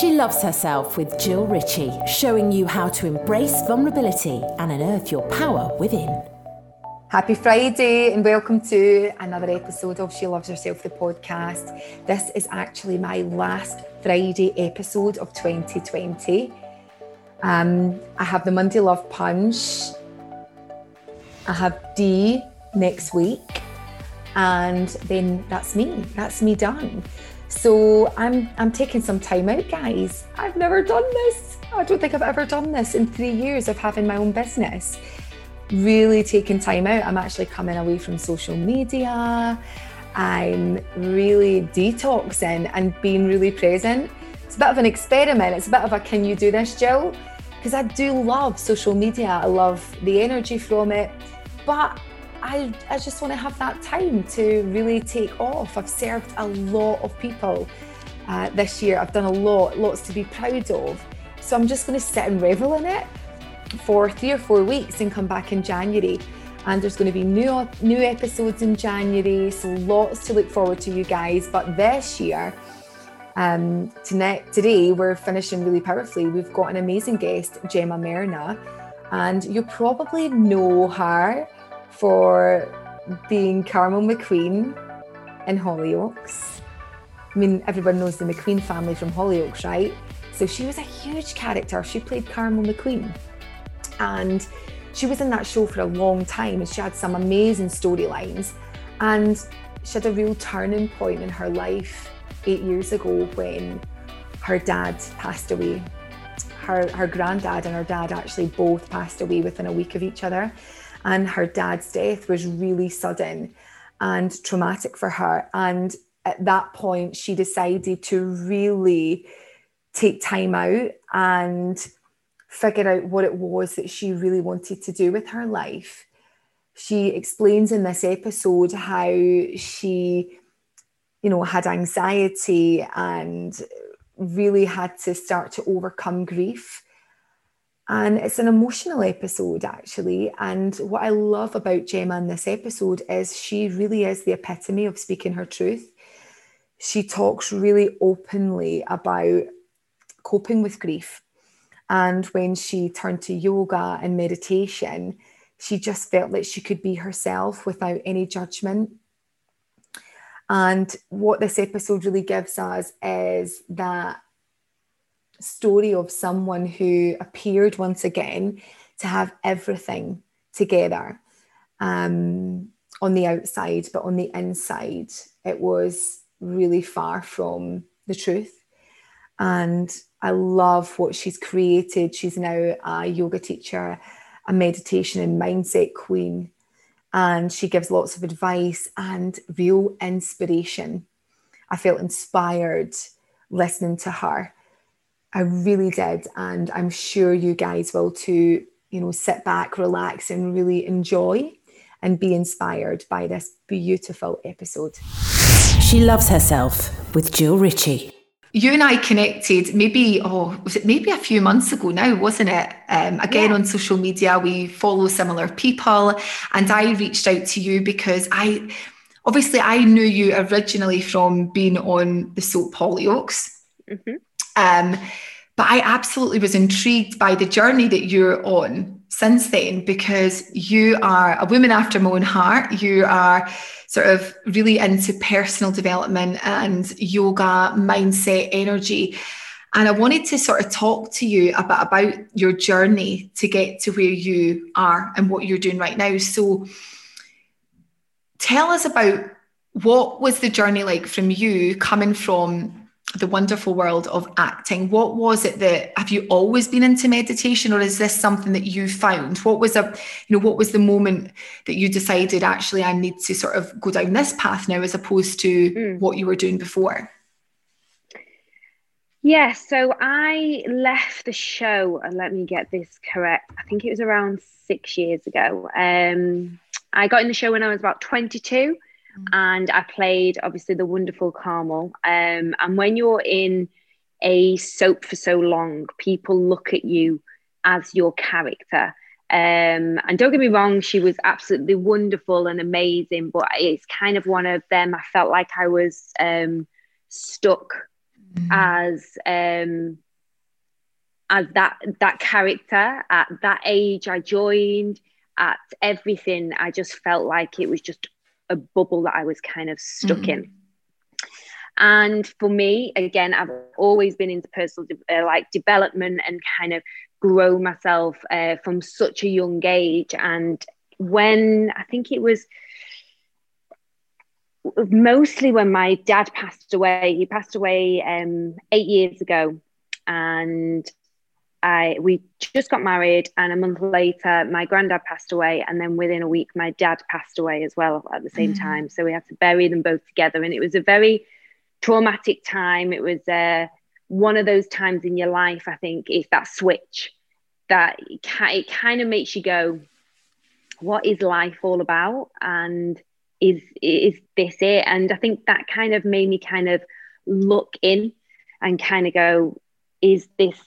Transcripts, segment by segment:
She Loves Herself with Jill Ritchie, showing you how to embrace vulnerability and unearth your power within. Happy Friday and welcome to another episode of She Loves Herself, the podcast. This is actually my last Friday episode of 2020. Um, I have the Monday Love Punch. I have D next week. And then that's me. That's me done. So I'm I'm taking some time out, guys. I've never done this. I don't think I've ever done this in three years of having my own business. Really taking time out. I'm actually coming away from social media. I'm really detoxing and being really present. It's a bit of an experiment. It's a bit of a can you do this, Jill? Because I do love social media. I love the energy from it. But I, I just want to have that time to really take off. I've served a lot of people uh, this year. I've done a lot, lots to be proud of. So I'm just going to sit and revel in it for three or four weeks and come back in January. And there's going to be new new episodes in January, so lots to look forward to, you guys. But this year, um, tonight, today we're finishing really powerfully. We've got an amazing guest, Gemma Merna, and you probably know her for being Carmel McQueen in Hollyoaks. I mean, everyone knows the McQueen family from Hollyoaks, right? So she was a huge character. She played Carmel McQueen. And she was in that show for a long time and she had some amazing storylines. And she had a real turning point in her life eight years ago when her dad passed away. Her, her granddad and her dad actually both passed away within a week of each other and her dad's death was really sudden and traumatic for her. And at that point, she decided to really take time out and figure out what it was that she really wanted to do with her life. She explains in this episode how she, you know, had anxiety and really had to start to overcome grief and it's an emotional episode, actually. And what I love about Gemma in this episode is she really is the epitome of speaking her truth. She talks really openly about coping with grief. And when she turned to yoga and meditation, she just felt that she could be herself without any judgment. And what this episode really gives us is that story of someone who appeared once again to have everything together um, on the outside, but on the inside, it was really far from the truth. And I love what she's created. She's now a yoga teacher, a meditation and mindset queen. And she gives lots of advice and real inspiration. I felt inspired listening to her. I really did. And I'm sure you guys will too, you know, sit back, relax, and really enjoy and be inspired by this beautiful episode. She loves herself with Jill Ritchie. You and I connected maybe, oh, was it maybe a few months ago now, wasn't it? Um, again, yeah. on social media, we follow similar people. And I reached out to you because I, obviously, I knew you originally from being on the soap Hollyoaks. Mm-hmm. Um, but I absolutely was intrigued by the journey that you're on since then because you are a woman after my own heart. You are sort of really into personal development and yoga, mindset, energy. And I wanted to sort of talk to you about, about your journey to get to where you are and what you're doing right now. So tell us about what was the journey like from you coming from the wonderful world of acting. What was it that have you always been into meditation or is this something that you found? What was a you know what was the moment that you decided actually i need to sort of go down this path now as opposed to mm. what you were doing before? Yeah so i left the show and let me get this correct i think it was around six years ago. Um i got in the show when i was about 22 and I played obviously the wonderful Carmel. Um, and when you're in a soap for so long, people look at you as your character. Um, and don't get me wrong, she was absolutely wonderful and amazing, but it's kind of one of them. I felt like I was um, stuck mm. as um, as that that character at that age. I joined at everything. I just felt like it was just a bubble that I was kind of stuck mm. in. And for me, again, I've always been into personal de- uh, like development and kind of grow myself uh, from such a young age. And when I think it was mostly when my dad passed away, he passed away um, eight years ago, and I we just got married, and a month later, my granddad passed away, and then within a week, my dad passed away as well at the same mm. time. So we had to bury them both together, and it was a very traumatic time. It was uh, one of those times in your life, I think, is that switch that it, it kind of makes you go, "What is life all about?" and is is this it? And I think that kind of made me kind of look in and kind of go, "Is this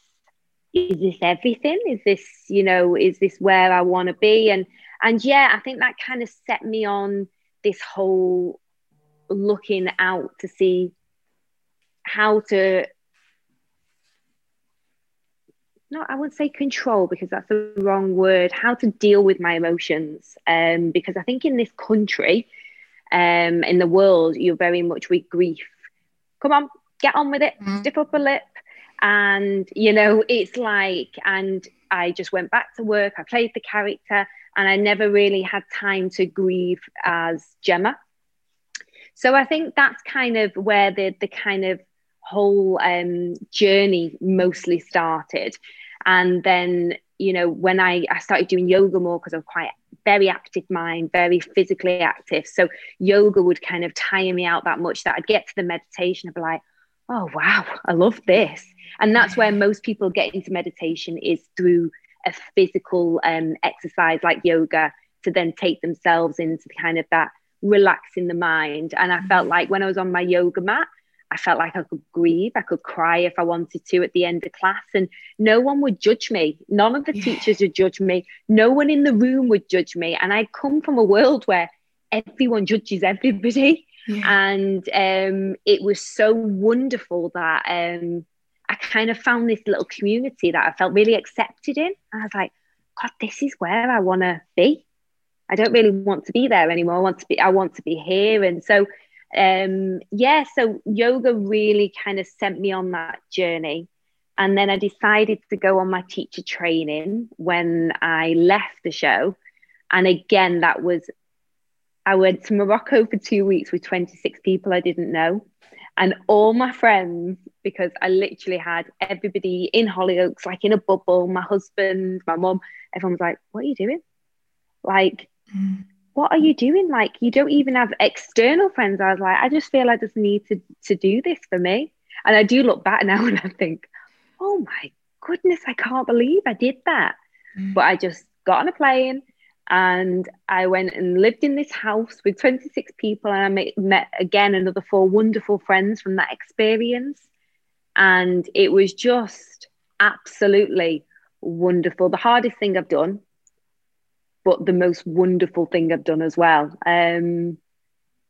is this everything? Is this you know is this where i want to be? And and yeah i think that kind of set me on this whole looking out to see how to no i wouldn't say control because that's the wrong word how to deal with my emotions. Um because i think in this country um in the world you're very much with grief. Come on get on with it. Mm. stiff up a lip and you know it's like and i just went back to work i played the character and i never really had time to grieve as gemma. So i think that's kind of where the the kind of whole um, journey mostly started. And then you know when i i started doing yoga more because i'm quite very active mind very physically active. So yoga would kind of tire me out that much that i'd get to the meditation be like oh wow. I love this. And that's where most people get into meditation is through a physical um, exercise like yoga to then take themselves into kind of that relaxing the mind. And i felt like when i was on my yoga mat i felt like i could grieve i could cry if i wanted to at the end of class. And no one would judge me. None of the yeah. teachers would judge me. No one in the room would judge me. And i come from a world where everyone judges everybody yeah. and um, it was so wonderful that um, I kind of found this little community that I felt really accepted in. I was like, God, this is where I want to be. I don't really want to be there anymore. I want to be, I want to be here. And so, um, yeah, so yoga really kind of sent me on that journey. And then I decided to go on my teacher training when I left the show. And again, that was, I went to Morocco for two weeks with 26 people I didn't know and all my friends because I literally had everybody in Hollyoaks, like in a bubble. My husband, my mom, everyone was like, "What are you doing? Like, mm. what are you doing? Like, you don't even have external friends." I was like, "I just feel I just need to to do this for me." And I do look back now and I think, "Oh my goodness, I can't believe I did that." Mm. But I just got on a plane and I went and lived in this house with 26 people and I met, again another four wonderful friends from that experience. And it was just absolutely wonderful. The hardest thing I've done but the most wonderful thing I've done as well. Um,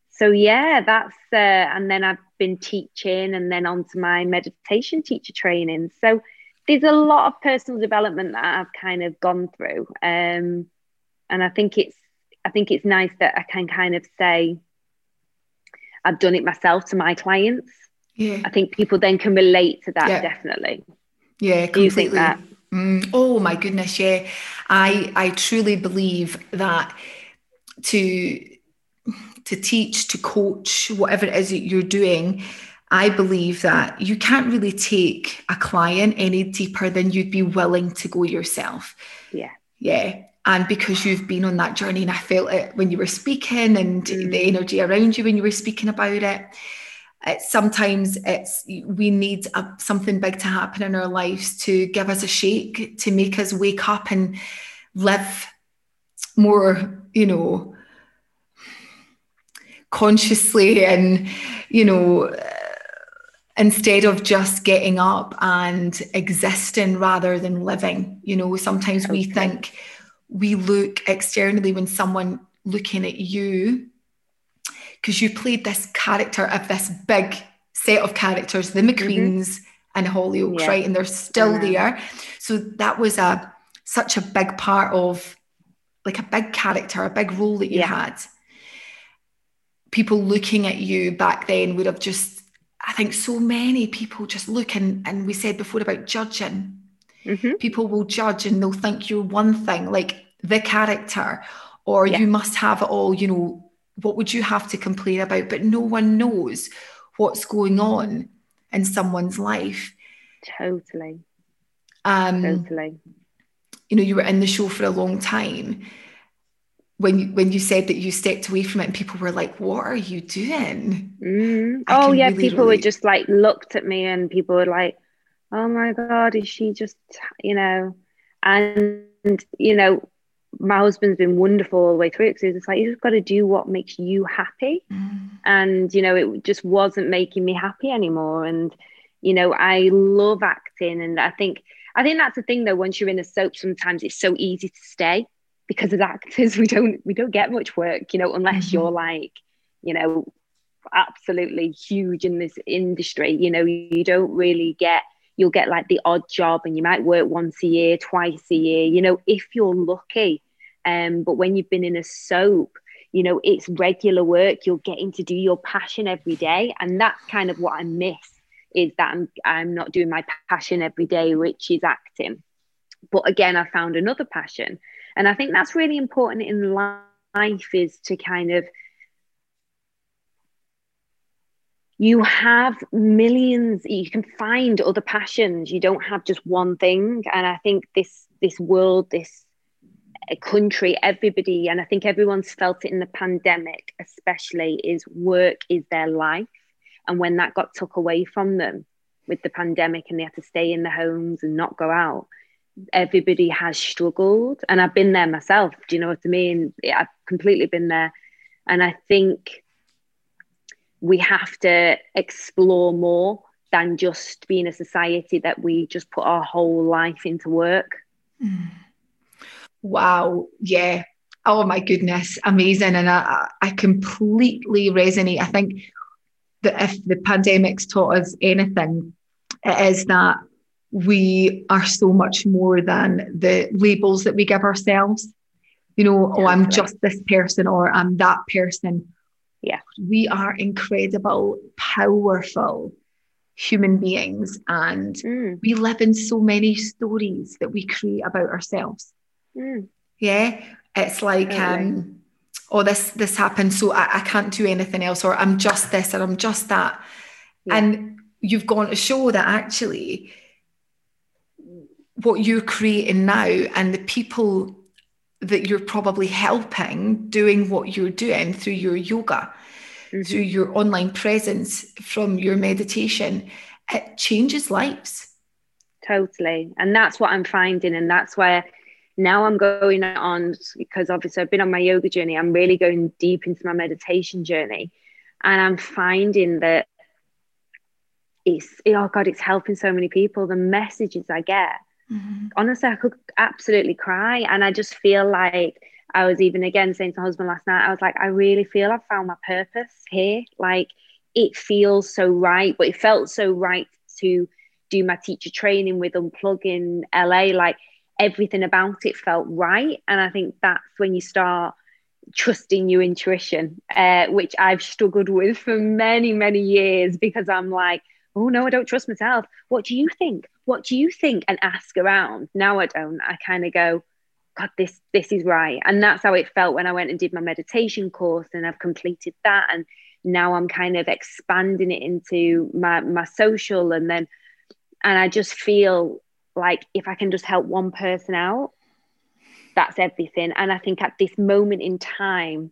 so yeah that's uh, and then I've been teaching and then on to my meditation teacher training. So there's a lot of personal development that I've kind of gone through. Um, and I think it's I think it's nice that I can kind of say I've done it myself to my clients. Yeah. I think people then can relate to that yeah. definitely. Yeah, completely. Mm, oh my goodness, yeah. I I truly believe that to to teach, to coach, whatever it is that you're doing, I believe that you can't really take a client any deeper than you'd be willing to go yourself. Yeah. Yeah and because you've been on that journey and i felt it when you were speaking and mm. the energy around you when you were speaking about it it's sometimes it's we need a, something big to happen in our lives to give us a shake to make us wake up and live more you know consciously and you know instead of just getting up and existing rather than living you know sometimes okay. we think we look externally when someone looking at you because you played this character of this big set of characters, the McQueens mm-hmm. and Hollyoaks, yeah. right? And they're still there. So that was a such a big part of like a big character, a big role that you yeah. had. People looking at you back then would have just, I think so many people just looking, and we said before about judging. Mm-hmm. People will judge and they'll think you're one thing, like the character, or yeah. you must have it all, you know, what would you have to complain about? But no one knows what's going on in someone's life. Totally. Um, totally. You know, you were in the show for a long time. When you when you said that you stepped away from it, and people were like, "What are you doing?" Mm. Oh yeah, really people relate. were just like looked at me, and people were like, "Oh my god, is she just you know?" And you know, my husband's been wonderful all the way through because it's like you just got to do what makes you happy mm. and you know it just wasn't making me happy anymore and you know i love acting and i think i think that's the thing though once you're in a soap sometimes it's so easy to stay because as actors we don't we don't get much work you know unless mm-hmm. you're like you know absolutely huge in this industry you know you don't really get you'll get like the odd job and you might work once a year, twice a year, you know, if you're lucky. Um, but when you've been in a soap, you know, it's regular work. You're getting to do your passion every day. And that's kind of what I miss is that I'm, I'm not doing my passion every day, which is acting. But again, I found another passion. And I think that's really important in life is to kind of you have millions you can find other passions. You don't have just one thing. And i think this this world this uh, country everybody and i think everyone's felt it in the pandemic especially is work is their life. And when that got took away from them with the pandemic and they had to stay in the homes and not go out everybody has struggled. And i've been there myself do you know what i mean? I've completely been there. And i think we have to explore more than just being a society that we just put our whole life into work. Wow. Yeah. Oh my goodness. Amazing. And I, I completely resonate. I think that if the pandemic's taught us anything, it is that we are so much more than the labels that we give ourselves. You know, oh, I'm just this person or I'm that person yeah we are incredible powerful human beings and mm. we live in so many stories that we create about ourselves mm. yeah it's like um oh this this happened so I, I, can't do anything else or i'm just this or i'm just that yeah. and you've gone to show that actually what you're creating now and the people that you're probably helping doing what you're doing through your yoga, mm-hmm. through your online presence, from your meditation, it changes lives. Totally. And that's what I'm finding. And that's where now I'm going on because obviously I've been on my yoga journey. I'm really going deep into my meditation journey. And I'm finding that it's, oh God, it's helping so many people. The messages I get Mm-hmm. Honestly, I could absolutely cry. And I just feel like I was even again saying to my husband last night, I was like, I really feel I've found my purpose here. Like it feels so right, but it felt so right to do my teacher training with Unplug in LA. Like everything about it felt right. And I think that's when you start trusting your intuition, uh, which I've struggled with for many, many years because I'm like, oh no, I don't trust myself. What do you think? What do you think? And ask around. Now I don't. I kind of go, God, this this is right. And that's how it felt when I went and did my meditation course and I've completed that. And now I'm kind of expanding it into my my social and then and I just feel like if I can just help one person out, that's everything. And I think at this moment in time,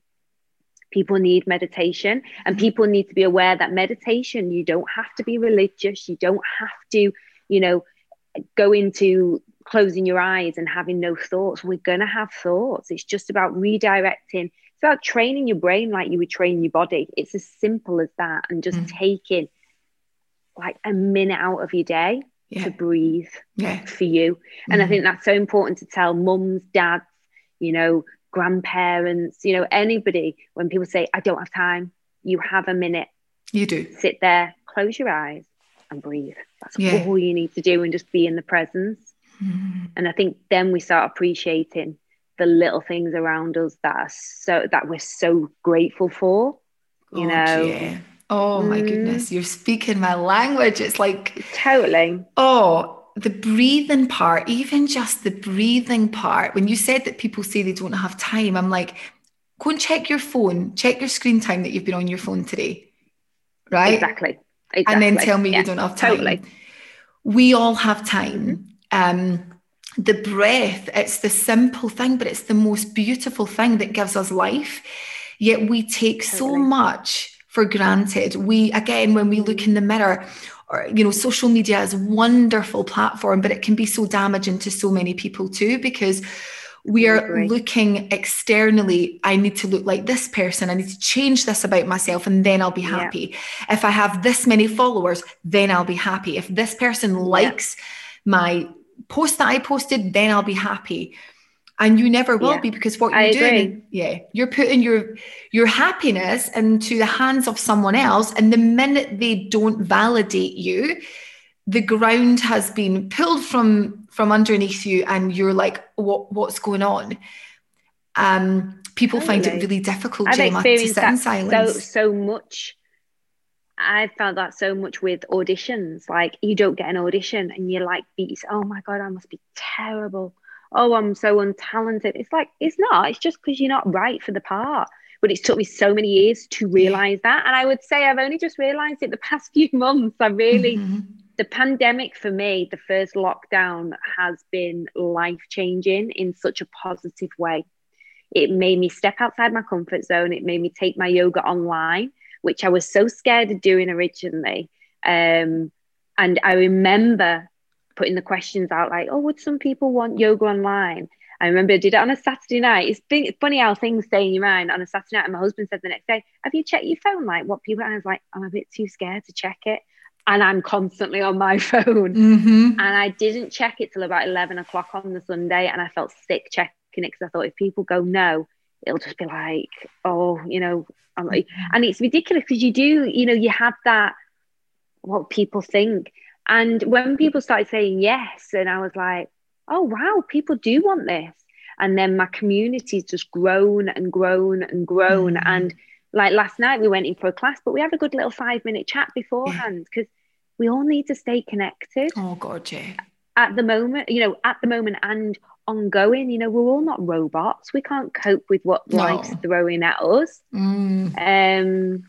people need meditation and mm-hmm. people need to be aware that meditation you don't have to be religious you don't have to you know go into closing your eyes and having no thoughts we're going to have thoughts it's just about redirecting it's about training your brain like you would train your body it's as simple as that and just mm. taking like a minute out of your day yeah. to breathe yeah. for you and mm. i think that's so important to tell mums dads you know grandparents, you know, anybody, when people say, I don't have time, you have a minute. You do. Sit there, close your eyes, and breathe. That's yeah. all you need to do, and just be in the presence. Mm. And I think then we start appreciating the little things around us that are so that we're so grateful for. You know. Yeah. Oh my mm. goodness, you're speaking my language. It's like totally. Oh, the breathing part, even just the breathing part, when you said that people say they don't have time, I'm like, go and check your phone, check your screen time that you've been on your phone today. Right? Exactly. exactly. And then tell me yeah, you don't have time. Totally. We all have time. Mm-hmm. Um, the breath, it's the simple thing, but it's the most beautiful thing that gives us life. Yet we take totally. so much for granted. We, again, when we look in the mirror, or you know social media is a wonderful platform but it can be so damaging to so many people too because we are looking externally i need to look like this person i need to change this about myself and then i'll be happy yeah. if i have this many followers then i'll be happy if this person likes yeah. my post that i posted then i'll be happy and you never will yeah. be because what you're I doing agree. yeah you're putting your your happiness into the hands of someone else and the minute they don't validate you the ground has been pulled from from underneath you and you're like what what's going on um people totally. find it really difficult I've Gemma, to sit in silence so so much I found that so much with auditions. Like you don't get an audition and you're like, oh my God, I must be terrible oh, I'm so untalented. It's like, it's not. It's just because you're not right for the part. But it's took me so many years to realize that. And I would say I've only just realized it the past few months. I really, mm-hmm. the pandemic for me, the first lockdown has been life changing in such a positive way. It made me step outside my comfort zone. It made me take my yoga online, which I was so scared of doing originally. Um, and I remember putting the questions out like, oh, would some people want yoga online? I remember I did it on a Saturday night. It's, been, it's funny how things stay in your mind on a Saturday night. And my husband said the next day, Have you checked your phone? Like what people, and I was like, I'm a bit too scared to check it. And I'm constantly on my phone. Mm-hmm. And I didn't check it till about 11 o'clock on the Sunday. And I felt sick checking it because I thought if people go no, it'll just be like, oh, you know, I'm like, and it's ridiculous because you do, you know, you have that, what people think. And when people started saying yes, and I was like, oh, wow, people do want this. And then my community's just grown and grown and grown. Mm. And like last night, we went in for a class, but we had a good little five minute chat beforehand because yeah. we all need to stay connected. Oh, God, yeah. At the moment, you know, at the moment and ongoing, you know, we're all not robots. We can't cope with what no. life's throwing at us. Mm. Um,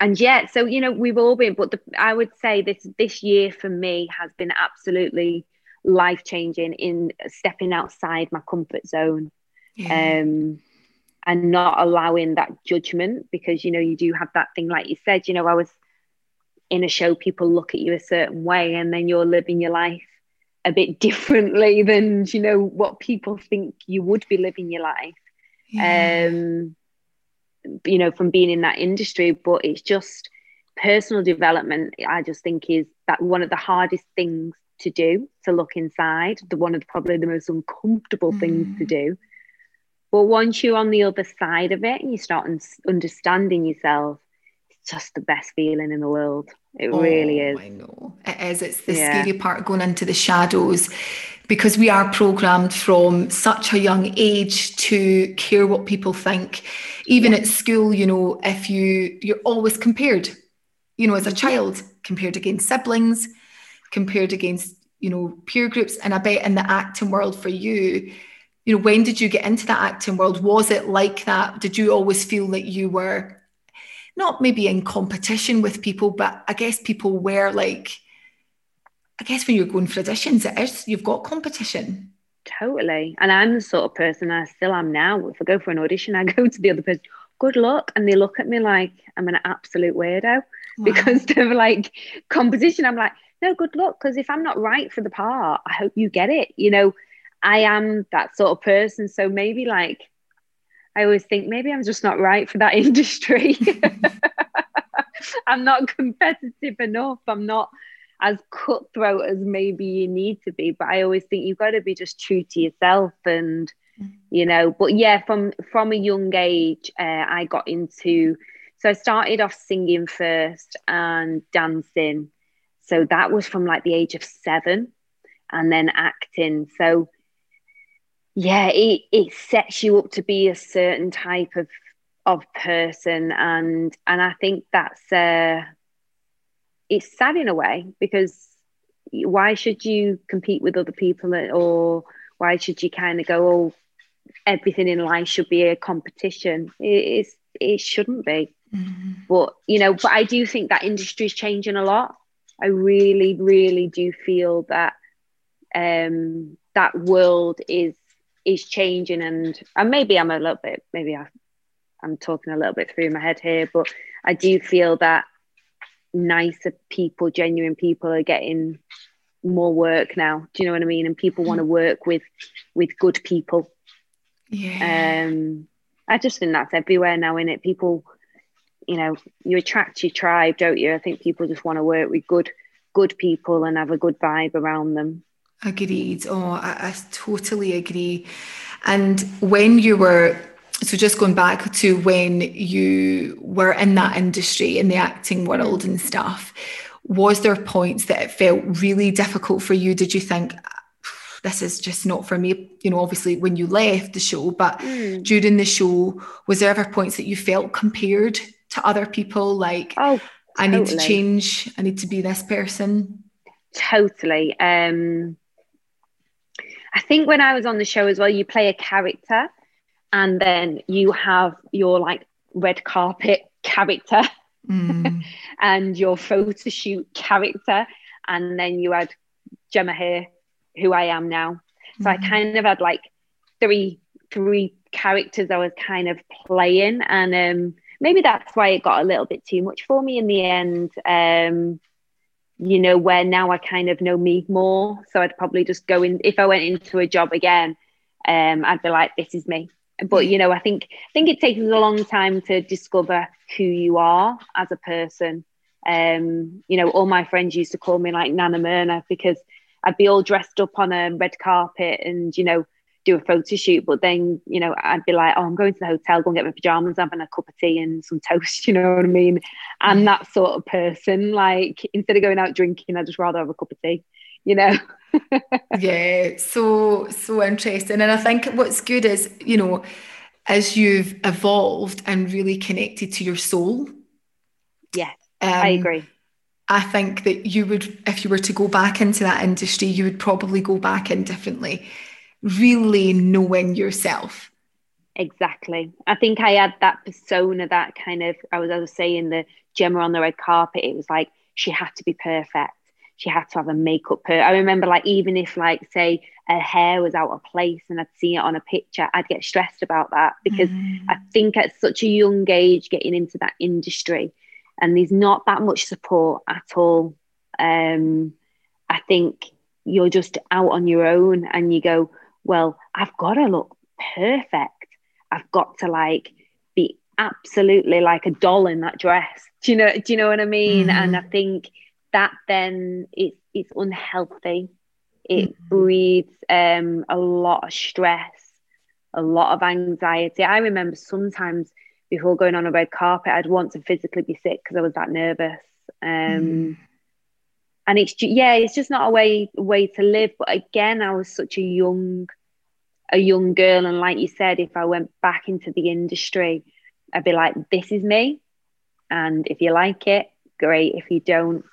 and yeah, so you know, we've all been, but the, I would say this this year for me has been absolutely life changing in stepping outside my comfort zone, yeah. um, and not allowing that judgment because you know you do have that thing, like you said, you know, I was in a show, people look at you a certain way, and then you're living your life a bit differently than you know what people think you would be living your life. Yeah. Um, you know from being in that industry but it's just personal development i just think is that one of the hardest things to do to look inside the one of the, probably the most uncomfortable mm. things to do but once you're on the other side of it and you start un- understanding yourself it's just the best feeling in the world it oh, really is. i know it is. It's the yeah. scary part going into the shadows because we are programmed from such a young age to care what people think. Even yeah. at school you know if you you're always compared you know as a mm-hmm. child compared against siblings compared against you know peer groups. And i bet in the acting world for you you know when did you get into that acting world? Was it like that? Did you always feel that you were not maybe in competition with people but i guess people were like I guess when you're going for auditions, it is you've got competition. Totally. And I'm the sort of person I still am now. If I go for an audition, I go to the other person, good luck. And they look at me like I'm an absolute weirdo wow. because they're like competition. I'm like, no, good luck. Because if I'm not right for the part, I hope you get it. You know, I am that sort of person. So maybe like, I always think maybe I'm just not right for that industry. I'm not competitive enough. I'm not as cutthroat as maybe you need to be but i always think you've got to be just true to yourself and mm. you know but yeah from from a young age uh, i got into So I started off singing first and dancing. So that was from like the age of seven and then acting. So yeah, it, it sets you up to be a certain type of of person and and I think that's uh it's sad in a way because why should you compete with other people or why should you kind of go oh everything in life should be a competition. It is it shouldn't be. Mm-hmm. but you know but i do think that industry is changing a lot. I really really do feel that um that world is is changing and and maybe i'm a little bit maybe I, i'm talking a little bit through my head here but i do feel that nicer people, genuine people are getting more work now. Do you know what I mean? And people want to work with with good people. Yeah. Um, I just think that's everywhere now, in it. People, you know, you attract your tribe, don't you? I think people just want to work with good, good people and have a good vibe around them. Agreed. Oh, I, I totally agree. And when you were so just going back to when you were in that industry in the acting world and stuff was there points that it felt really difficult for you did you think this is just not for me you know obviously when you left the show but mm. during the show was there ever points that you felt compared to other people like oh totally. i need to change i need to be this person totally um i think when i was on the show as well you play a character and then you have your like red carpet character mm. and your photo shoot character and then you had Gemma here who I am now so mm. I kind of had like three three characters I was kind of playing and um maybe that's why it got a little bit too much for me in the end um you know where now I kind of know me more. So I'd probably just go in if I went into a job again um I'd be like this is me. But you know i think i think it takes a long time to discover who you are as a person. Um you know all my friends used to call me like nana Merna because i'd be all dressed up on a red carpet and you know do a photo shoot but then you know i'd be like oh i'm going to the hotel go and get my pajamas having a cup of tea and some toast you know what i mean? I'm that sort of person like instead of going out drinking i'd just rather have a cup of tea you know? Yeah so so interesting. And i think what's good is you know as you've evolved and really connected to your soul. Yeah um, i agree. I think that you would if you were to go back into that industry you would probably go back in differently really knowing yourself exactly i think i had that persona that kind of i was, I was saying the gemma on the red carpet it was like she had to be perfect she had to have a makeup per I remember like even if like say her hair was out of place and I'd see it on a picture, I'd get stressed about that because mm. I think at such a young age getting into that industry and there's not that much support at all. Um, I think you're just out on your own and you go, well, I've got to look perfect. I've got to like be absolutely like a doll in that dress. Do you know? Do you know what I mean? Mm. And I think that then it's it's unhealthy. It mm-hmm. breeds um, a lot of stress, a lot of anxiety. I remember sometimes before going on a red carpet, I'd want to physically be sick because I was that nervous. Um, mm. And it's yeah, it's just not a way way to live. But again, I was such a young a young girl, and like you said, if I went back into the industry, I'd be like, "This is me," and if you like it, great. If you don't,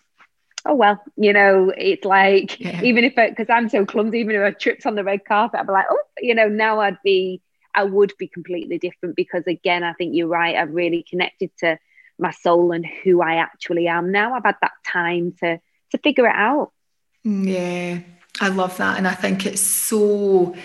oh well, you know, it's like yeah. even if because I'm so clumsy, even if I tripped on the red carpet, I'd be like, oh, you know, now I'd be, I would be completely different because again, I think you're right. I've really connected to my soul and who I actually am now. I've had that time to to figure it out. Yeah, I love that, and I think it's so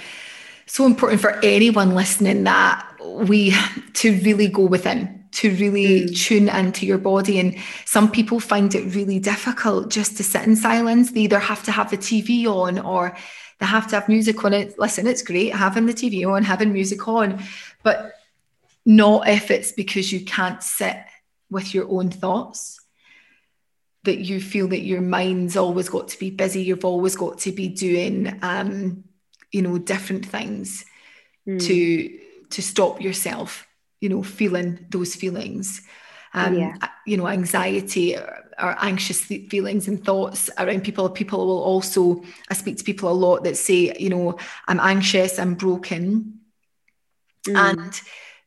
so important for anyone listening that we to really go within to really mm. tune into your body. And some people find it really difficult just to sit in silence. They either have to have the TV on or they have to have music on it. Listen, it's great having the TV on, having music on, but not if it's because you can't sit with your own thoughts. That you feel that your mind's always got to be busy, you've always got to be doing, um, you know, different things mm. to to stop yourself you know, feeling those feelings. um, yeah. you know, anxiety or, or, anxious feelings and thoughts around people. People will also, I speak to people a lot that say, you know, I'm anxious, I'm broken. Mm. And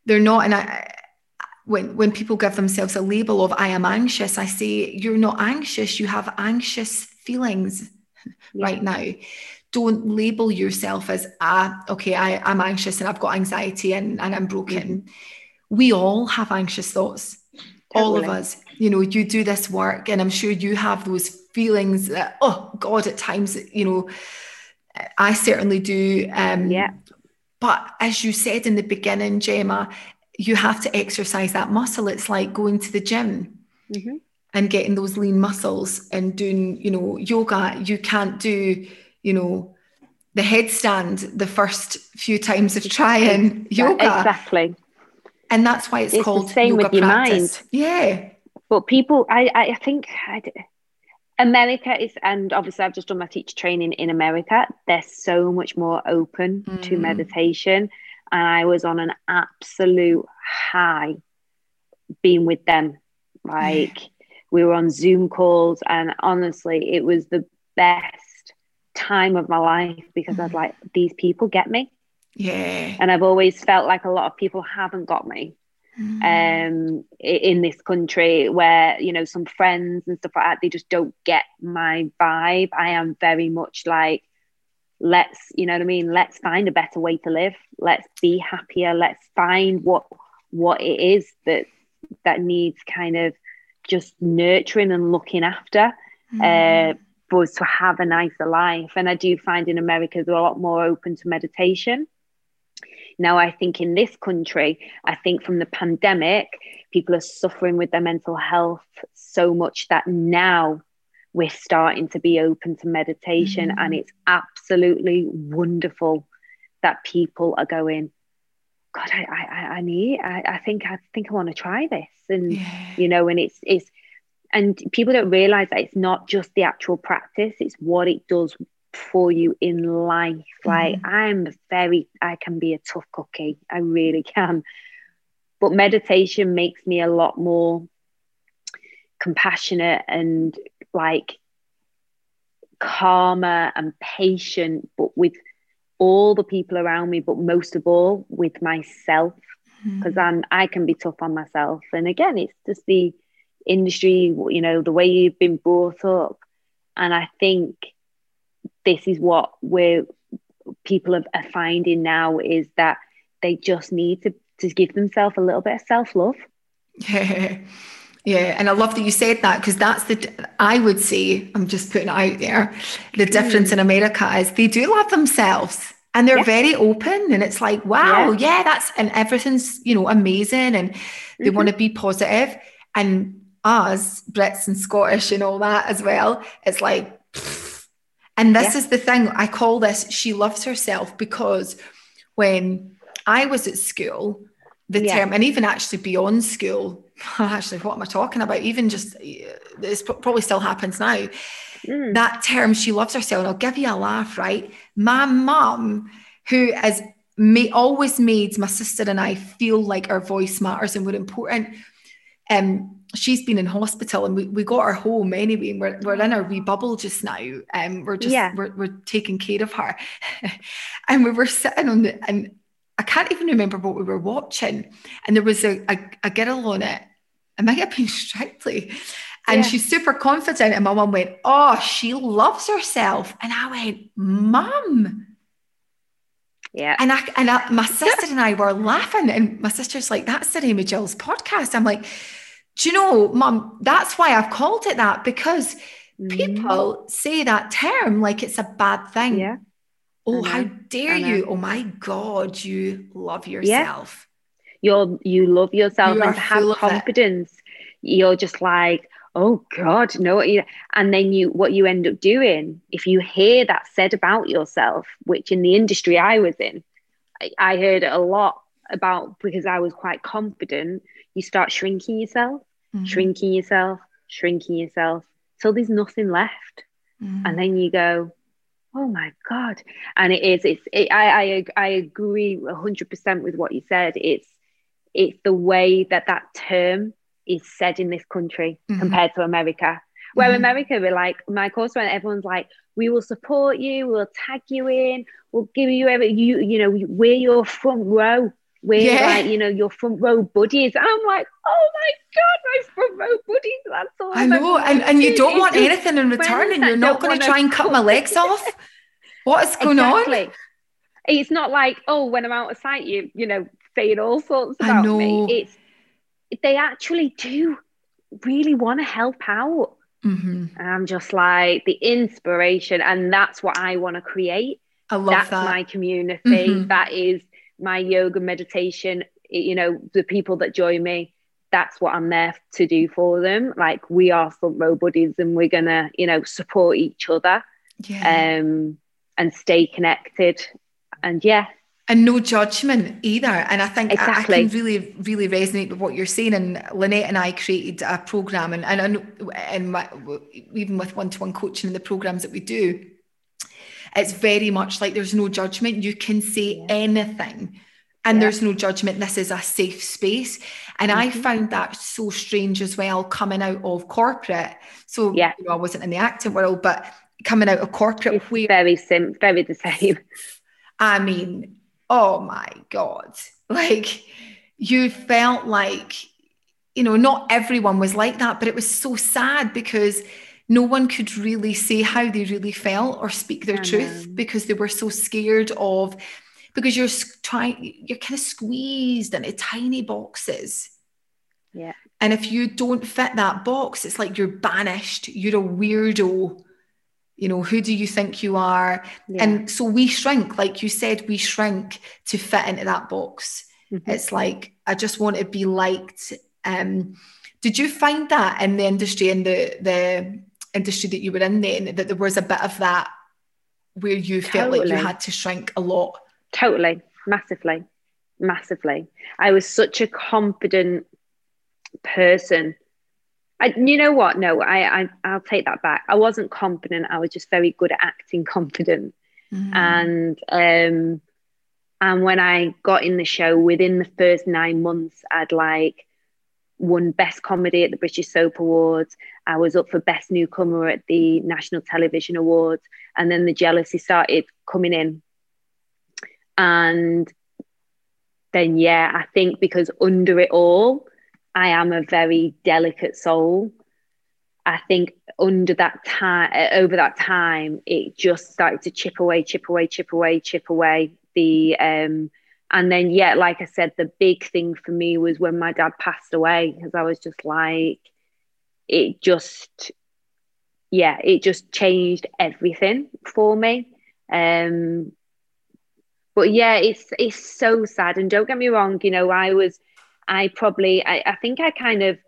they're not, and I, when, when people give themselves a label of I am anxious, I say, you're not anxious, you have anxious feelings yeah. right now don't label yourself as ah okay I, i'm anxious and i've got anxiety and, and i'm broken mm-hmm. we all have anxious thoughts totally. all of us you know you do this work and i'm sure you have those feelings that oh god at times you know i certainly do um yeah but as you said in the beginning gemma you have to exercise that muscle it's like going to the gym mm-hmm. and getting those lean muscles and doing you know yoga you can't do you know, the headstand the first few times of trying yoga. Exactly. And that's why it's, it's called the same with your practice. mind. Yeah. But people, I, I think I, America is, and obviously I've just done my teacher training in America. They're so much more open mm. to meditation. And I was on an absolute high being with them. Like we were on Zoom calls, and honestly, it was the best time of my life because mm. I was like, these people get me. Yeah. And I've always felt like a lot of people haven't got me mm. um, in this country where, you know, some friends and stuff like that, they just don't get my vibe. I am very much like, let's, you know what I mean? Let's find a better way to live. Let's be happier. Let's find what what it is that that needs kind of just nurturing and looking after. Mm. Uh, for us to have a nicer life. And I do find in America they're a lot more open to meditation. Now, I think in this country, I think from the pandemic, people are suffering with their mental health so much that now we're starting to be open to meditation. Mm-hmm. And it's absolutely wonderful that people are going, God, I, I, I need, I, I think, I think I want to try this. And, yeah. you know, and it's, it's, and people don't realize that it's not just the actual practice it's what it does for you in life mm-hmm. like i'm very i can be a tough cookie i really can but meditation makes me a lot more compassionate and like calmer and patient but with all the people around me but most of all with myself because mm-hmm. i'm i can be tough on myself and again it's just the industry, you know, the way you've been brought up. And I think this is what we're people are, are finding now is that they just need to, to give themselves a little bit of self-love. Yeah. Yeah, and I love that you said that because that's the I would say I'm just putting it out there. The difference mm. in America is they do love themselves and they're yeah. very open and it's like wow, yeah. yeah, that's and everything's you know amazing and they mm-hmm. want to be positive and us, Brits and Scottish and all that as well, it's like, and this yeah. is the thing I call this she loves herself because when I was at school, the yeah. term, and even actually beyond school, actually, what am I talking about? Even just this probably still happens now. Mm. That term, she loves herself, and I'll give you a laugh, right? My mum, who has may, always made my sister and I feel like our voice matters and we're important. Um, she's been in hospital and we, we got her home anyway and we're, we're in our wee bubble just now and um, we're just yeah. we're, we're taking care of her and we were sitting on the and I can't even remember what we were watching and there was a, a, a girl on it it might have been Strictly and yeah. she's super confident and my mum went oh she loves herself and I went mum yeah. And I and I, my sister and I were laughing, and my sister's like, "That's the name of Jill's podcast." I'm like, do you know, mum, that's why I've called it that because mm. people say that term like it's a bad thing. Yeah. Oh, how dare you? Oh my God, you love yourself. Yeah. You're you love yourself you and to have confidence. You're just like, oh God, no. And then you what you end up doing, if you hear that said about yourself, which in the industry I was in, I, I heard a lot about because I was quite confident, you start shrinking yourself mm-hmm. shrinking yourself, shrinking yourself till there's nothing left. Mm-hmm. And then you go, oh my God. And it is, it's, it, I, I, I agree 100% with what you said. It's, it's the way that that term is said in this country mm-hmm. compared to America. Where mm-hmm. America, we're like, my course when everyone's like, we will support you, we'll tag you in, we'll give you every, you, you know, we're your front row. We're yeah. like, you know, your front row buddies. I'm like, oh my God, my front row buddies. That's all I know. And, and you don't want anything in return and you're not going to try and cut my legs off. What is going exactly. on? It's not like, oh, when I'm out of sight, you, you know, saying all sorts about me. It's, they actually do really want to help out. Mm-hmm. And I'm just like the inspiration, and that's what I want to create. I love that's that. my community. Mm-hmm. That is my yoga meditation. You know, the people that join me. That's what I'm there to do for them. Like we are front row buddies, and we're gonna, you know, support each other, yeah. um, and stay connected. And yeah, and no judgment either. And I think exactly. I, I, can really, really resonate with what you're saying. And Lynette and I created a program, and and, and my, even with one-to-one coaching and the programs that we do, it's very much like there's no judgment. You can say yeah. anything. And yeah. there's no judgment. This is a safe space. And mm-hmm. I found that so strange as well coming out of corporate. So, yeah. you know, I wasn't in the acting world, but coming out of corporate. It's where, very sim, very the same. I mean, oh my God, like you felt like, you know, not everyone was like that, but it was so sad because no one could really say how they really felt or speak their truth because they were so scared of because you're trying you're kind of squeezed into tiny boxes. Yeah. And if you don't fit that box it's like you're banished. You're a weirdo. You know who do you think you are? Yeah. and so we shrink like you said we shrink to fit into that box. Mm-hmm. it's like i just want to be liked. Um did you find that in the industry in the the industry that you were in then that there was a bit of that where you totally. felt like you had to shrink a lot totally massively massively i was such a confident person I, you know what? No, I, I I'll take that back. I wasn't confident. I was just very good at acting confident. Mm. And um, and when I got in the show, within the first nine months, I'd like won best comedy at the British Soap Awards. I was up for best newcomer at the National Television Awards, and then the jealousy started coming in. And then, yeah, I think because under it all, I am a very delicate soul. I think under that time, over that time, it just started to chip away, chip away, chip away, chip away. The um, and then yeah, like I said, the big thing for me was when my dad passed away because I was just like, it just, yeah, it just changed everything for me. Um, but yeah, it's it's so sad, and don't get me wrong, you know, I was I probably, I, I think I kind of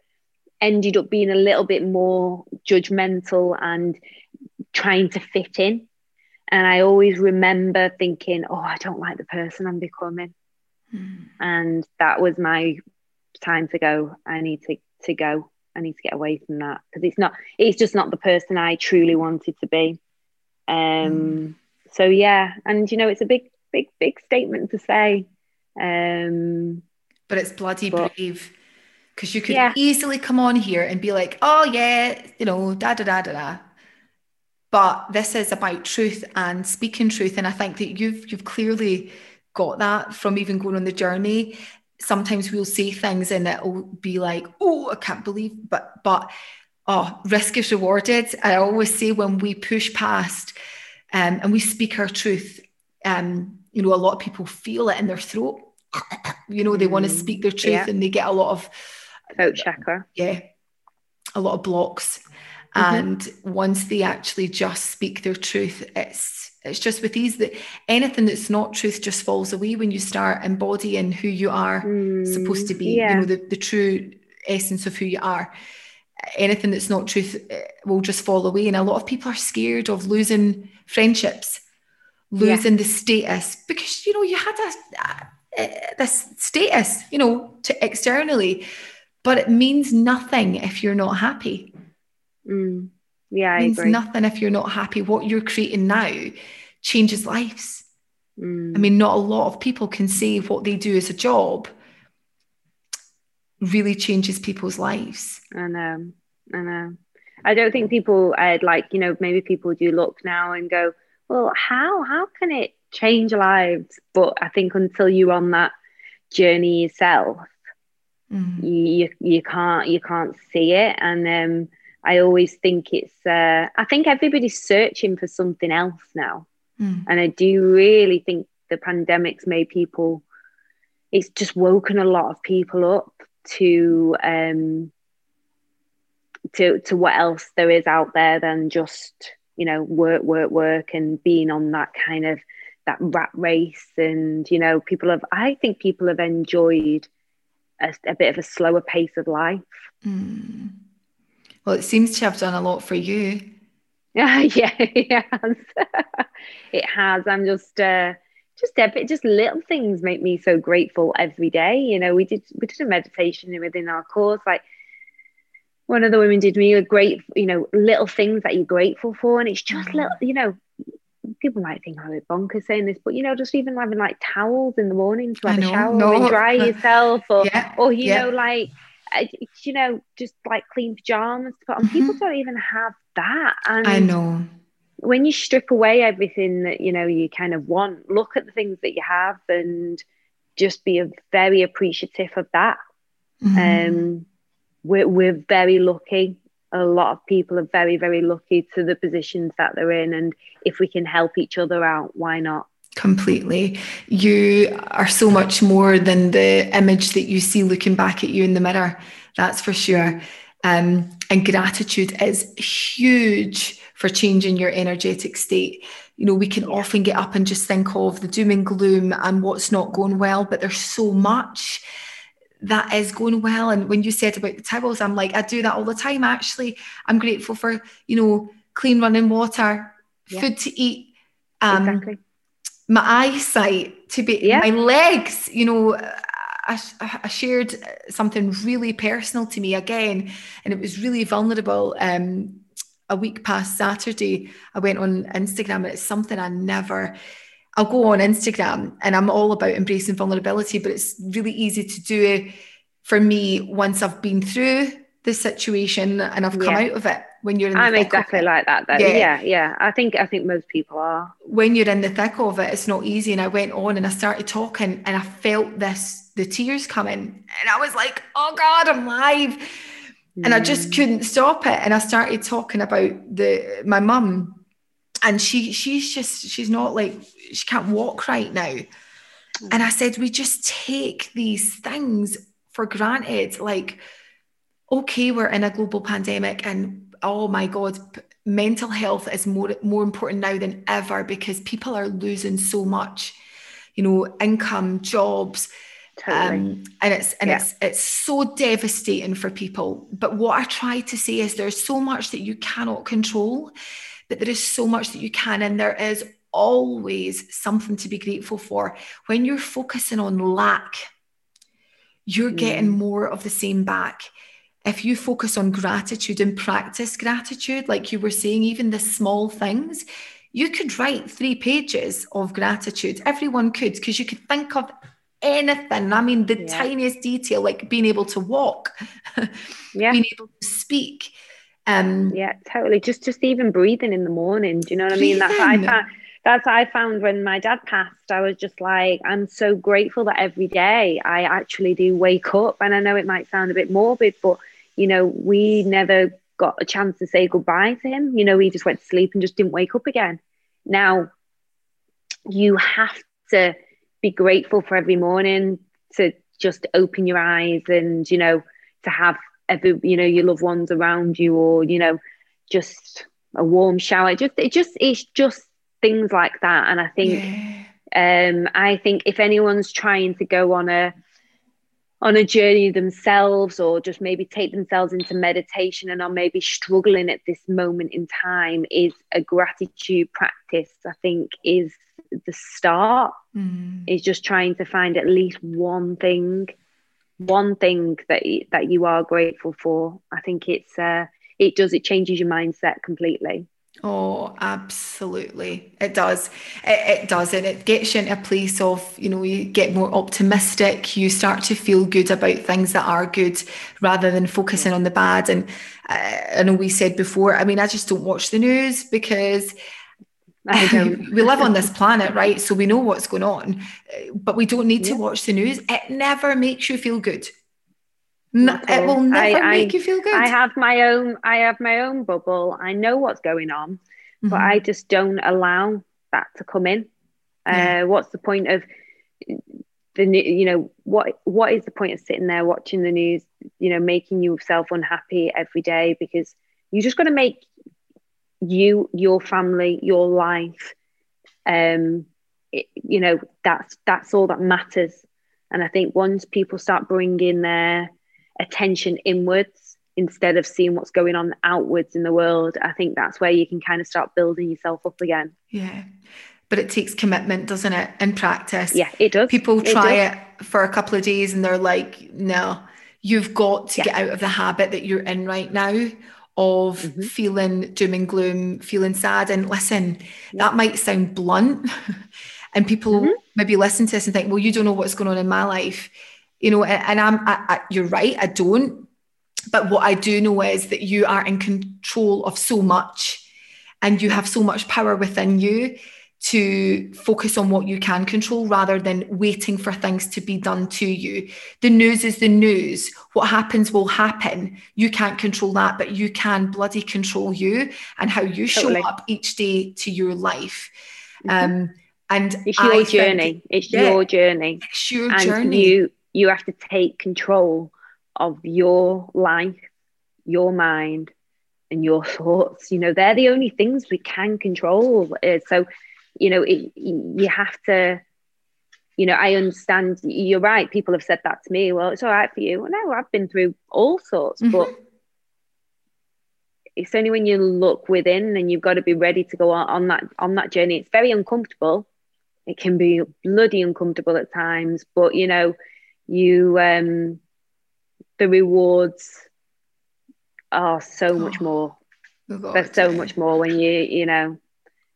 ended up being a little bit more judgmental and trying to fit in. And I always remember thinking, oh, I don't like the person I'm becoming. Mm. And that was my time to go. I need to, to go. I need to get away from that because it's not, it's just not the person I truly wanted to be. Um, mm. So, yeah. And, you know, it's a big, big, big statement to say. Um, but it's bloody but, brave because you could yeah. easily come on here and be like, oh yeah, you know, da da da da da. But this is about truth and speaking truth, and I think that you've you've clearly got that from even going on the journey. Sometimes we'll say things and it'll be like, oh, I can't believe, but but oh, risk is rewarded. I always say when we push past um, and we speak our truth, um, you know, a lot of people feel it in their throat you know, they mm, want to speak their truth yeah. and they get a lot of throat chakra. Yeah. A lot of blocks. Mm-hmm. And once they actually just speak their truth, it's it's just with ease that anything that's not truth just falls away when you start embodying who you are mm, supposed to be, yeah. you know, the, the true essence of who you are. Anything that's not truth eh, will just fall away. And a lot of people are scared of losing friendships, losing yeah. the status because, you know, you had a, uh, this status, you know, to externally, but it means nothing if you're not happy. Mm. Yeah, it means nothing if you're not happy. What you're creating now changes lives. Mm. I mean, not a lot of people can say what they do as a job really changes people's lives. I know, I know. I don't think people uh, like you know maybe people do look now and go, well, how how can it change lives? But I think until you're on that journey yourself, mm. you you can't you can't see it. And um, I always think it's uh, I think everybody's searching for something else now, mm. and I do really think the pandemic's made people. It's just woken a lot of people up to um, to to what else there is out there than just you know work work work and being on that kind of that rat race and you know people have i think people have enjoyed a, a bit of a slower pace of life mm. Well it seems to have done a lot for you yeah yeah it has it has i'm just uh just a bit just little things make me so grateful every day you know we did we did a meditation within our course like one of the women did me a great, you know, little things that you're grateful for. And it's just little, you know, people might think I'm a bonkers saying this, but you know, just even having like towels in the morning to have a shower no. and dry yourself, or yeah. or you yeah. know, like you know, just like clean pajamas to put on. Mm-hmm. People don't even have that. And I know. When you strip away everything that you know you kind of want, look at the things that you have and just be very appreciative of that. Mm-hmm. Um, we're, we're very lucky. A lot of people are very, very lucky to the positions that they're in. And if we can help each other out, why not? Completely. You are so much more than the image that you see looking back at you in the mirror. That's for sure. Um, and gratitude is huge for changing your energetic state. You know, we can often get up and just think of the doom and gloom and what's not going well, but there's so much that is going well. And when you said about the towels, I'm like, I do that all the time. Actually, I'm grateful for, you know, clean running water, yeah. food to eat, um, exactly. My eyesight to be, yeah. my legs, you know, I, I, shared something really personal to me again, and it was really vulnerable. Um, a week past Saturday, I went on Instagram, and it's something I never I'll go on Instagram and I'm all about embracing vulnerability, but it's really easy to do for me once I've been through the situation and I've come yeah. out of it. When you're in I'm exactly like that though. Yeah. yeah, yeah. I think I think most people are. When you're in the thick of it, it's not easy. And I went on and I started talking and I felt this the tears coming. And I was like, oh God, I'm live. Mm. And I just mm. couldn't stop it. And I started talking about the my mum and she she's just she's not like she can't walk right now and i said we just take these things for granted like okay we're in a global pandemic and oh my god mental health is more more important now than ever because people are losing so much you know income jobs Totally. Um, and it's and yeah. it's it's so devastating for people but what i try to say is there's so much that you cannot control but there is so much that you can, and there is always something to be grateful for. When you're focusing on lack, you're mm. getting more of the same back. If you focus on gratitude and practice gratitude, like you were saying, even the small things, you could write three pages of gratitude. Everyone could, because you could think of anything. I mean, the yeah. tiniest detail, like being able to walk, yeah. being able to speak, um, yeah, totally. Just just even breathing in the morning. Do you know what I mean? That's what I found. That's what I found when my dad passed. I was just like, I'm so grateful that every day I actually do wake up. And I know it might sound a bit morbid, but you know, we never got a chance to say goodbye to him. You know, he just went to sleep and just didn't wake up again. Now, you have to be grateful for every morning to just open your eyes and, you know, to have every you know your loved ones around you or you know just a warm shower just it just it's just things like that and i think yeah. um i think if anyone's trying to go on a on a journey themselves or just maybe take themselves into meditation and are maybe struggling at this moment in time is a gratitude practice i think is the start. Mm. is just trying to find at least one thing one thing that that you are grateful for. I think it's uh it does it changes your mindset completely Oh, absolutely. It does. It, it, does. And it gets you into a place of, you know, you get more optimistic. You start to feel good about things that are good rather than focusing on the bad. And uh, I know we said before, I mean, I just don't watch the news because we live on this planet, right? So we know what's going on, but we don't need to watch the news. It never makes you feel good. No, it will never I, make I, you feel good. I have my own. I have my own bubble. I know what's going on, mm-hmm. but I just don't allow that to come in. Yeah. Uh, what's the point of the you know what what is the point of sitting there watching the news you know making yourself unhappy every day because you just got to make you your family your life um it, you know that's that's all that matters and i think once people start bringing their attention inwards instead of seeing what's going on outwards in the world i think that's where you can kind of start building yourself up again yeah but it takes commitment doesn't it in practice yeah it does people try it, it for a couple of days and they're like no you've got to yeah. get out of the habit that you're in right now of mm-hmm. feeling doom and gloom feeling sad and listen yeah. that might sound blunt and people mm-hmm. maybe listen to this and think well you don't know what's going on in my life you know, and, I'm, I, I, you're right, I don't. But what I do know is that you are in control of so much and you have so much power within you to focus on what you can control rather than waiting for things to be done to you. The news is the news. What happens will happen. You can't control that, but you can bloody control you and how you show up each day to your life. Mm-hmm. Um, and it's your I journey. Think, it's yeah, your journey. It's your and journey. You you have to take control of your life, your mind, and your thoughts. You know, they're the only things we can control. Uh, so, you know, it, you have to. You know, I understand. You're right. People have said that to me. Well, it's all right for you. Well, no, I've been through all sorts, mm-hmm. but it's only when you look within and you've got to be ready to go on, on that on that journey. It's very uncomfortable. It can be bloody uncomfortable at times, but you know, you um the rewards are so much oh, more oh there's so much more when you you know.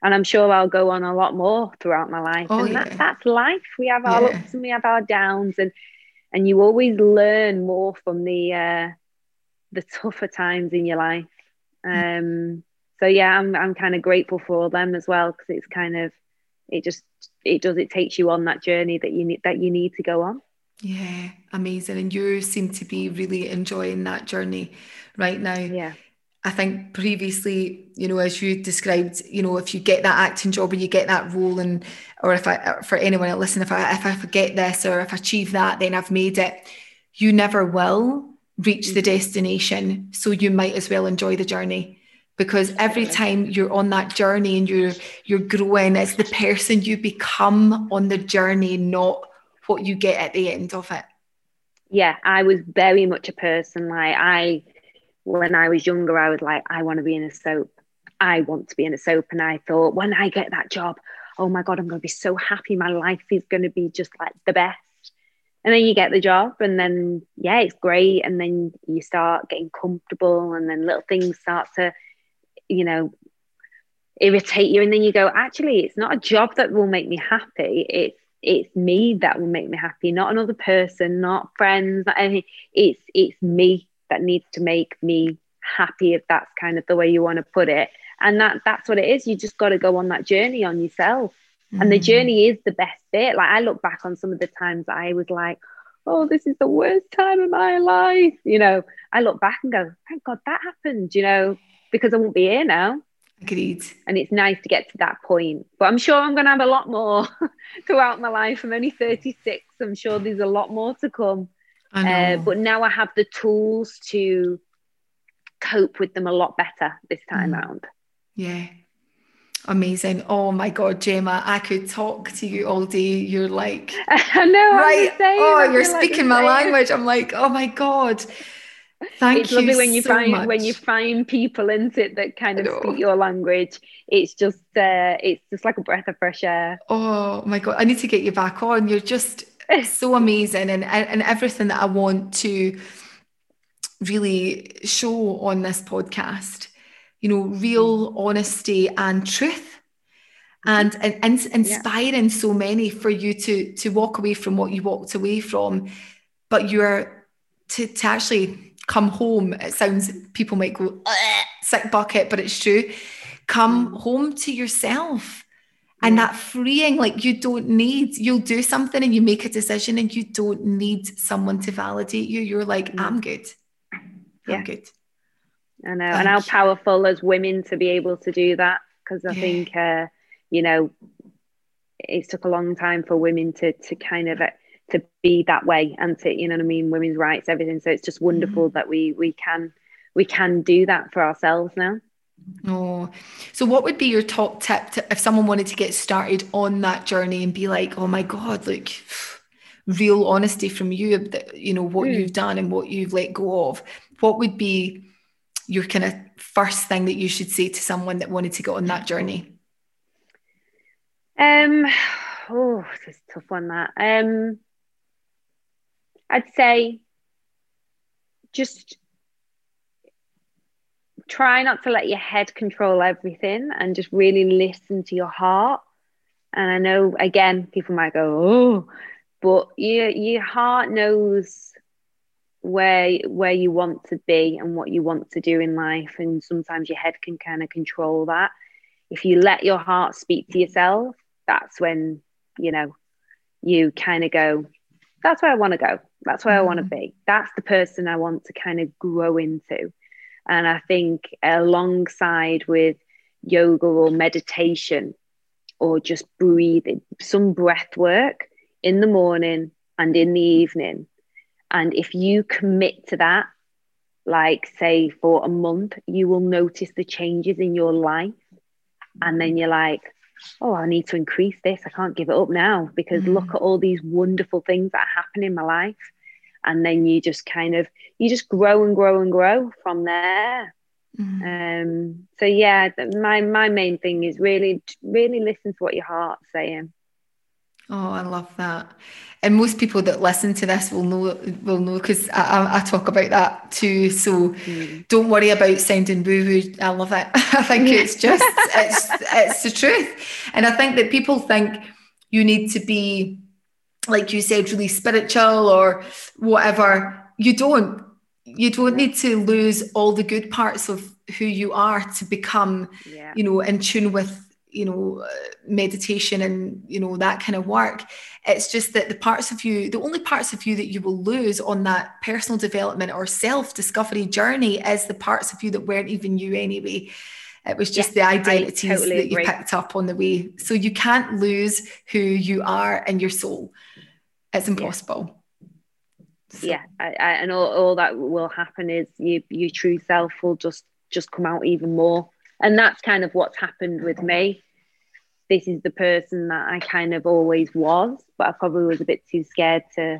And i'm sure i'll go on a lot more throughout my life. Oh, and yeah. that, that's life. We have our yeah. ups and we have our downs. And and you always learn more from the uh the tougher times in your life. Mm. um so yeah i'm, I'm kind of grateful for all them as well because it's kind of it just it does it takes you on that journey that you need that you need to go on yeah, amazing. And you seem to be really enjoying that journey right now. Yeah. I think previously, you know, as you described, you know, if you get that acting job or you get that role, and or if I, for anyone that listen, if I if I forget this or if I achieve that, then I've made it. You never will reach the mm-hmm. destination, so you might as well enjoy the journey because every time you're on that journey and you're you're growing, it's the person you become on the journey, not what you get at the end of it. Yeah, I was very much a person like I, when I was younger, I was like, I want to be in a soap. I want to be in a soap. And I thought, when I get that job, oh my God, I'm going to be so happy. My life is going to be just like the best. And then you get the job, and then, yeah, it's great. And then you start getting comfortable, and then little things start to, you know, irritate you. And then you go, actually, it's not a job that will make me happy. It's it's me that will make me happy, not another person, not friends, not anything. It's it's me that needs to make me happy if that's kind of the way you want to put it. And that that's what it is. You just got to go on that journey on yourself. Mm. And the mm. journey is the best bit. Like I look back on some of the times I was like, oh, this is the worst time of my life. You know, I look back and go, thank God that happened, you know, because I won't be here now. Agreed. And it's nice to get to that point. But I'm sure I'm going to have a lot more throughout my life. I'm only 36. I'm sure there's a lot more to come. Uh, but now I have the tools to cope with them a lot better this time mm. around. Yeah. Amazing. Oh my God, Gemma, I could talk to you all day. You're like, I know, right. oh, you're speaking like my language. I'm like, oh my God. Thank it's you lovely when you so find much. when you find people into it that kind of speak your language. It's just uh, it's just like a breath of fresh air. Oh my god, I need to get you back on. You're just so amazing and and everything that I want to really show on this podcast you know, real honesty and truth and, and, and inspiring yeah. so many for you to to walk away from what you walked away from but you're to, to actually come home it sounds people might go sick bucket but it's true come mm. home to yourself and that freeing like you don't need you'll do something and you make a decision and you don't need someone to validate you you're like mm. i'm good i'm yeah. good i know Thank and how powerful as women to be able to do that because i yeah. think uh, you know it took a long time for women to to kind of uh, to be that way and to you know what I mean women's rights everything so it's just wonderful mm. that we we can we can do that for ourselves now Oh, so what would be your top tip to, if someone wanted to get started on that journey and be like, oh my God, like real honesty from you, you know, what mm. you've done and what you've let go of? What would be your kind of first thing that you should say to someone that wanted to go on that journey? Um, oh, it's a tough one. That um, I'd say just try not to let your head control everything and just really listen to your heart. And I know again, people might go, oh, but your your heart knows where where you want to be and what you want to do in life. And sometimes your head can kind of control that. If you let your heart speak to yourself, that's when you know you kind of go that's where i want to go that's where mm. i want to be that's the person i want to kind of grow into and i think alongside with yoga or meditation or just breathing some breath work in the morning and in the evening and if you commit to that like say for a month you will notice the changes in your life and then you're like oh, I need to increase this. I can't give it up now because mm. look at all these wonderful things that happen in my life. And then you just kind of, you just grow and grow and grow from there. Mm. Um, so yeah, my, my main thing is really, really listen to what your heart's saying. Oh, I love that. And most people that listen to this will know will know because I, I, talk about that too. So mm. don't worry about sounding woo woo. I love it. I think yeah. it's just it's it's the truth. And I think that people think you need to be, like you said, really spiritual or whatever. You don't. You don't need to lose all the good parts of who you are to become, yeah. you know, in tune with you know meditation and you know that kind of work it's just that the parts of you the only parts of you that you will lose on that personal development or self discovery journey is the parts of you that weren't even you anyway it was just yes, the identities totally that you agree. picked up on the way so you can't lose who you are and your soul it's impossible yeah, so. yeah I, I, and all, all that will happen is you your true self will just just come out even more and that's kind of what's happened with me this is the person that I kind of always was, but I probably was a bit too scared to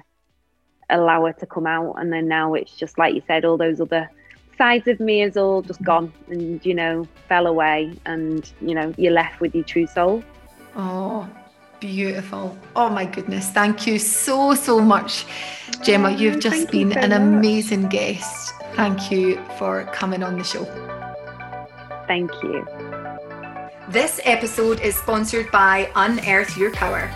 allow her to come out. And then now it's just like you said, all those other sides of me is all just gone and, you know, fell away. And, you know, you're left with your true soul. Oh, beautiful. Oh my goodness. Thank you so, so much, Gemma. Oh, You've just been you an much. amazing guest. Thank you for coming on the show. Thank you. This episode is sponsored by Unearth Your Power.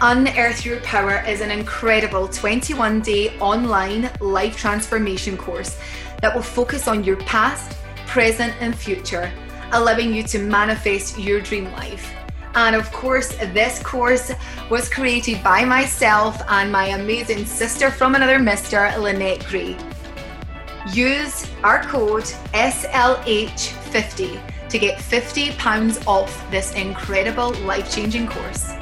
Unearth Your Power is an incredible 21 day online life transformation course that will focus on your past, present, and future, allowing you to manifest your dream life. And of course, this course was created by myself and my amazing sister from another Mr. Lynette Gray. Use our code SLH50 to get £50 off this incredible life changing course.